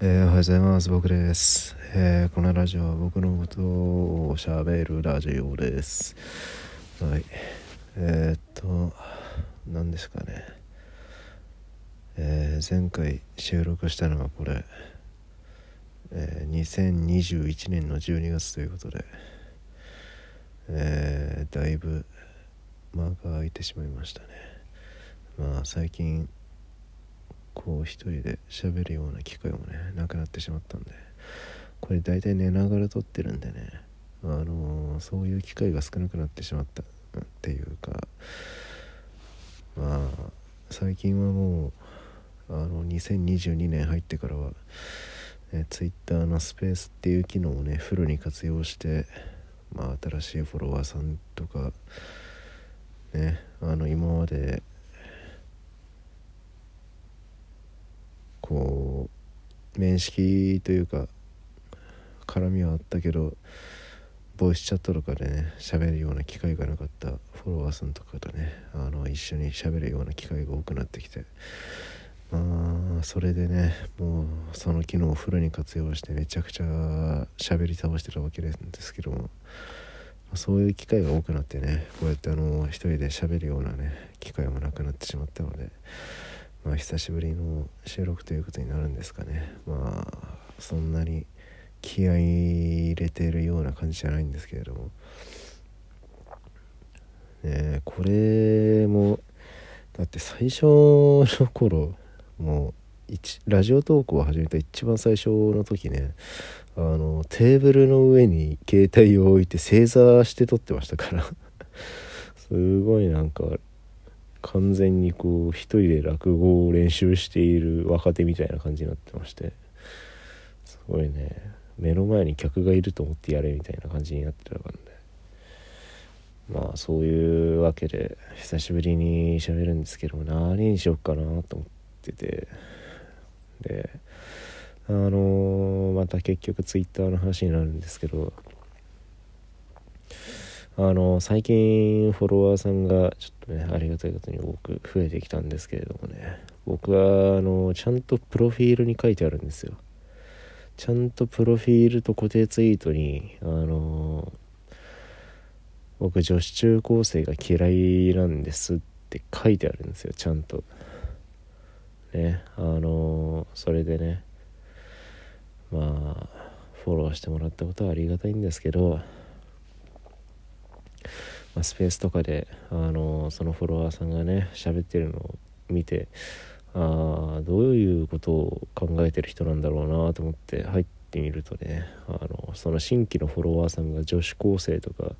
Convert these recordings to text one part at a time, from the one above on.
えー、おはようございます。僕です、えーこのラジオは僕のことをしゃべるラジオです。はい。えー、っと何ですかね。え前回収録したのがこれ、えー2021年の12月ということでえだいぶ間が空いてしまいましたね。まあ最近こう一人で喋るような機会もねなくなってしまったんで。これ大体寝ながら撮ってるんでね。あのーそういう機会が少なくなってしまった。っていうか。まあ最近はもうあの2022年入ってからは、ね、Twitter のスペースっていう機能をねフルに活用してまあ新しいフォロワーさんとかねあの今までこう面識というか絡みはあったけどボイスチャットとかでね喋るような機会がなかったフォロワーさんとかとねあの一緒に喋るような機会が多くなってきてまあそれでねもうその機能をフルに活用してめちゃくちゃ喋り倒してたわけなんですけどもそういう機会が多くなってねこうやってあの一人で喋るようなね機会もなくなってしまったのでまあ久しぶりの収録ということになるんですかね。まあそんなに気合い入れてるような感じじゃないんですけれども。ねこれもだって最初の頃もうラジオ投稿を始めた一番最初の時ねあのテーブルの上に携帯を置いて正座して撮ってましたから。すごいなんか完全にこう一人で落語を練習している若手みたいな感じになってまして。すごいね。目の前に客がいると思ってやれみたいな感じになってたからねまあそういうわけで久しぶりに喋るんですけど何にしよっかなと思ってて。であのーまた結局ツイッターの話になるんですけどあの最近フォロワーさんがちょっとねありがたいことに多く増えてきたんですけれどもね。僕はあのちゃんとプロフィールに書いてあるんですよ。ちゃんとプロフィールと固定ツイートにあの僕女子中高生が嫌いなんですって書いてあるんですよ。ちゃんと。ねあのそれでねまあフォローしてもらったことはありがたいんですけどまあ、スペースとかで、あのそのフォロワーさんがね喋ってるのを見てあどういうことを考えてる人なんだろうなと思って入ってみるとねあのその新規のフォロワーさんが女子高生とか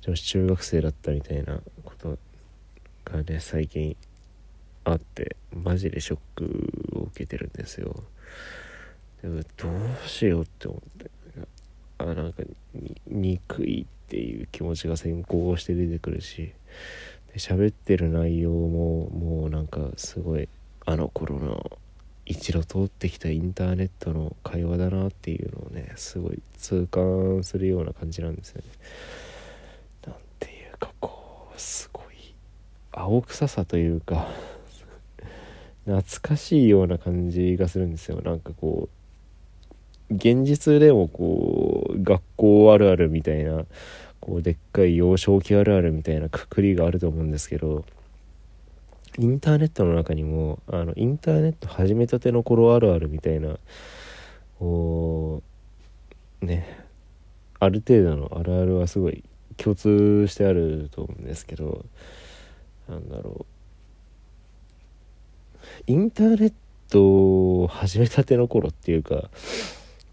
女子中学生だったみたいなことがね最近あってマジでショックを受けてるんですよ。でもどうしようって思って。あなんか憎いってていう気持ちが先行して出てくるしで喋ってる内容ももうなんかすごいあの頃の一度通ってきたインターネットの会話だなっていうのをねすごい痛感するような感じなんですよね。なんていうかこうすごい青臭さというか 懐かしいような感じがするんですよなんかこう現実でもこう学校あるあるみたいなこうでっかい幼少期あるあるみたいなくくりがあると思うんですけどインターネットの中にもあのインターネット始めたての頃あるあるみたいなこうねある程度のあるあるはすごい共通してあると思うんですけどなんだろう。インターネットを始めたての頃っていうか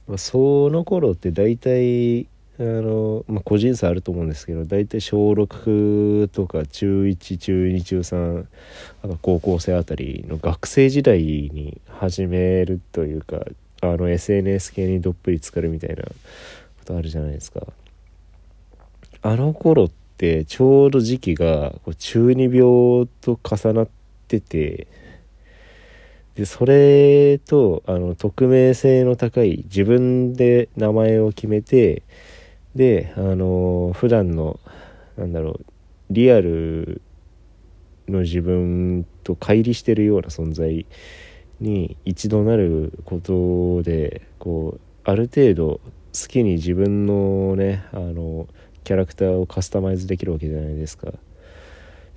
まあ、その頃って大体あの、まあ、個人差あると思うんですけど大体小6とか中1中2中3あと高校生あたりの学生時代に始めるというかあの SNS 系にどっぷり浸かるみたいなことあるじゃないですか。あの頃ってちょうど時期がこう中二病と重なっててでそれとあの匿名性の高い自分で名前を決めてであの普段のなんだろうリアルの自分と乖離してるような存在に一度なることでこうある程度好きに自分のねあのキャラクターをカスタマイズできるわけじゃないですか。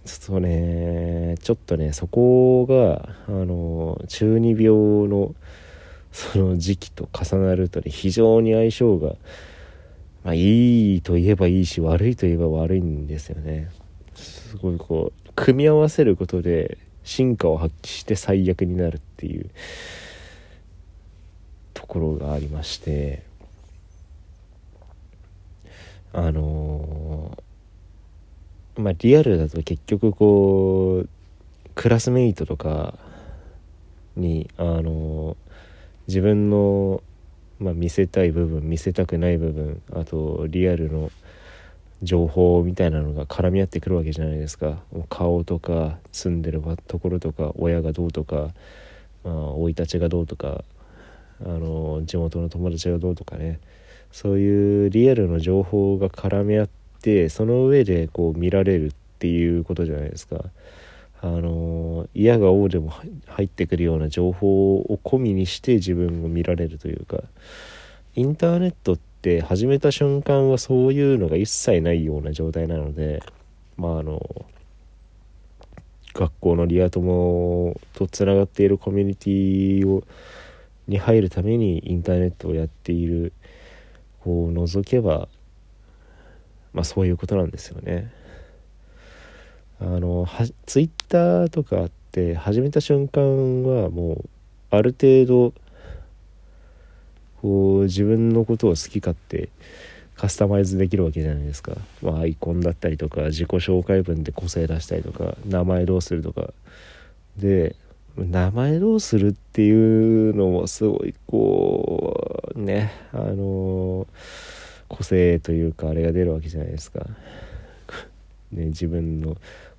ちょっとね。ちょっとねそこがあの中二病のその時期と重なるとね非常に相性が、まあ、いいと言えばいいし悪いと言えば悪いんですよね。すごいこう組み合わせることで進化を発揮して最悪になるっていうところがありまして。あのー、まあリアルだと結局こうクラスメイトとかにあの、自分の、まあ、見せたい部分見せたくない部分あとリアルの情報みたいなのが絡み合ってくるわけじゃないですか。顔とか住んでるところとか親がどうとか生、い立ちがどうとかあの地元の友達がどうとかね。そういうリアルの情報が絡み合ってその上でこう見られるっていうことじゃないですか。あの嫌が王でも入ってくるような情報を込みにして自分を見られるというかインターネットって始めた瞬間はそういうのが一切ないような状態なのでまああの学校のリア友とつながっているコミュニティをに入るためにインターネットをやっているこう覗けばまあそういうことなんですよね。あのはツイッターとかって始めた瞬間はもうある程度こう自分のことを好き勝手カスタマイズできるわけじゃないですか、まあ、アイコンだったりとか自己紹介文で個性出したりとか名前どうするとかで名前どうするっていうのもすごいこうねあの個性というかあれが出るわけじゃないですか、ね、自分の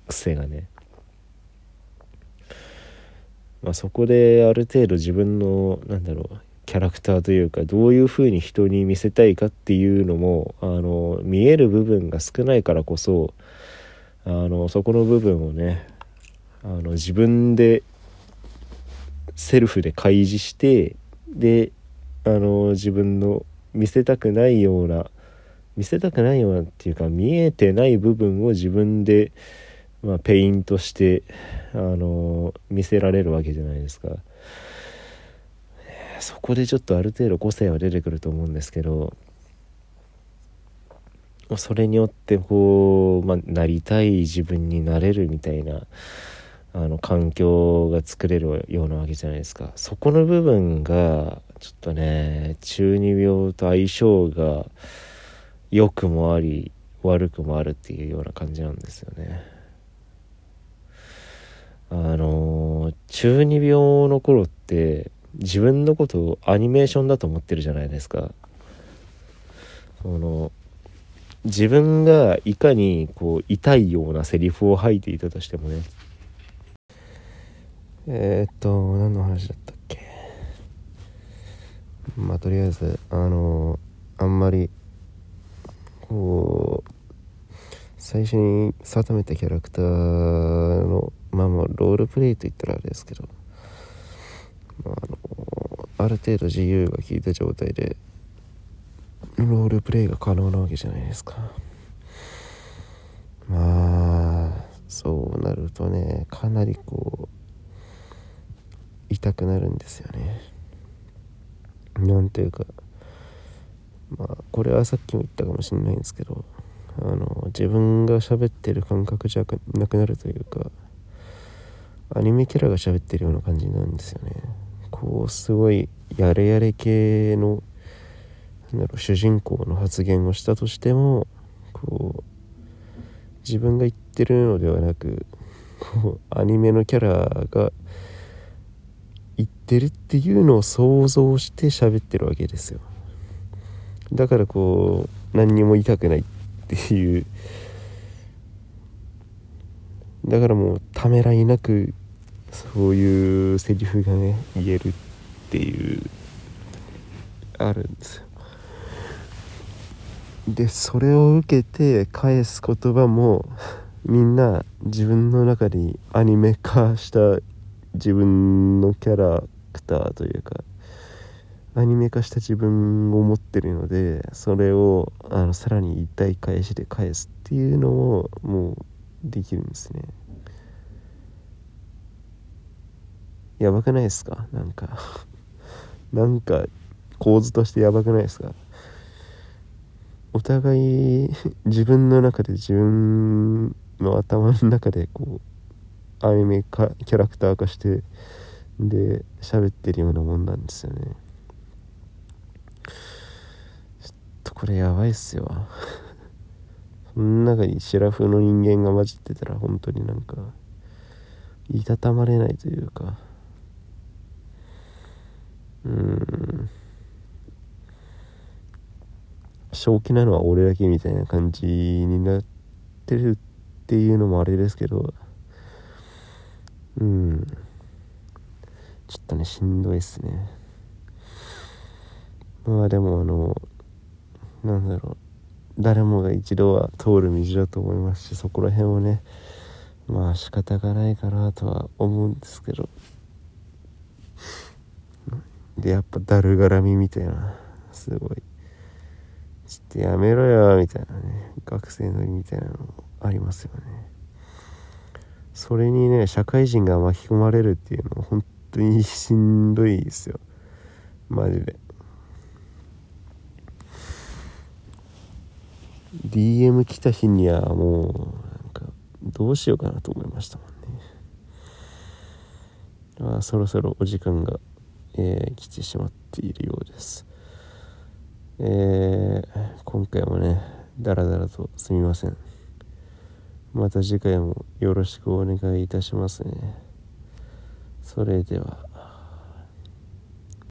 癖がね。まあそこである程度自分のなんだろうキャラクターというかどういうふうに人に見せたいかっていうのもあの見える部分が少ないからこそあのそこの部分をねあの自分でセルフで開示してであの自分の見せたくないような見せたくないようなっていうか見えてない部分を自分で、まあ、ペイントしてあの見せられるわけじゃないですか。そこでちょっとある程度個性は出てくると思うんですけどそれによってこう、まあ、なりたい自分になれるみたいなあの環境が作れるようなわけじゃないですか。そこの部分がちょっとね中二病と相性が良くもあり悪くもあるっていうような感じなんですよね。あの中二病の頃って自分のことをアニメーションだと思ってるじゃないですか。その自分がいかにこう痛いようなセリフを吐いていたとしてもね。えー、っと何の話だったっけ？まあとりあえずあのあんまりこう最初に定めたキャラクターのまあまあロールプレイといったらあれですけど、まあ、あのある程度自由が利いた状態でロールプレイが可能なわけじゃないですか。まあそうなるとねかなりこう痛くなるんですよね。なんていうかまあこれはさっきも言ったかもしれないんですけどあの自分が喋ってる感覚じゃなくなるというかアニメキャラが喋ってるような感じなんですよね。こうすごいやれやれ系のなんだろう主人公の発言をしたとしてもこう自分が言ってるのではなくこうアニメのキャラが言ってるっていうのを想像して喋ってるわけですよ。だからこう何にも言いたくないっていう。だからもうためらいなくそういうセリフがね言えるっていう。あるんですよ。でそれを受けて返す言葉もみんな自分の中にアニメ化した自分のキャラクターというかアニメ化した自分を持ってるのでそれをあのさらに一体返しで返すっていうのをもうできるんですね。やばくないですか？なんか。なんか構図としてやばくないですか？お互い自分の中で自分の頭の中でこうアニメかキャラクター化してで喋ってるようなもんなんですよね。ちょっとこれやばいっすよ。その中にシラフの人間が混じってたら本当になんかいたたまれないというか。うん。正気なのは俺だけみたいな感じになってるっていうのもあれですけどうん。ちょっとねしんどいっすね。まあでもあのなんだろう。誰もが一度は通る道だと思いますしそこら辺はねまあ仕方がないかなとは思うんですけど。でやっぱだるがらみみたいな。すごい。ちょっとやめろよみたいなね。学生乗りみたいなのもありますよね。それにね社会人が巻き込まれるっていうのは本当にしんどいですよ。マジで。DM 来た日にはもうなんかどうしようかなと思いましたもんね。あそろそろお時間が、えー、来てしまっているようです。えー、今回もねダラダラとすみません。また次回もよろしくお願いいたしますね。それでは。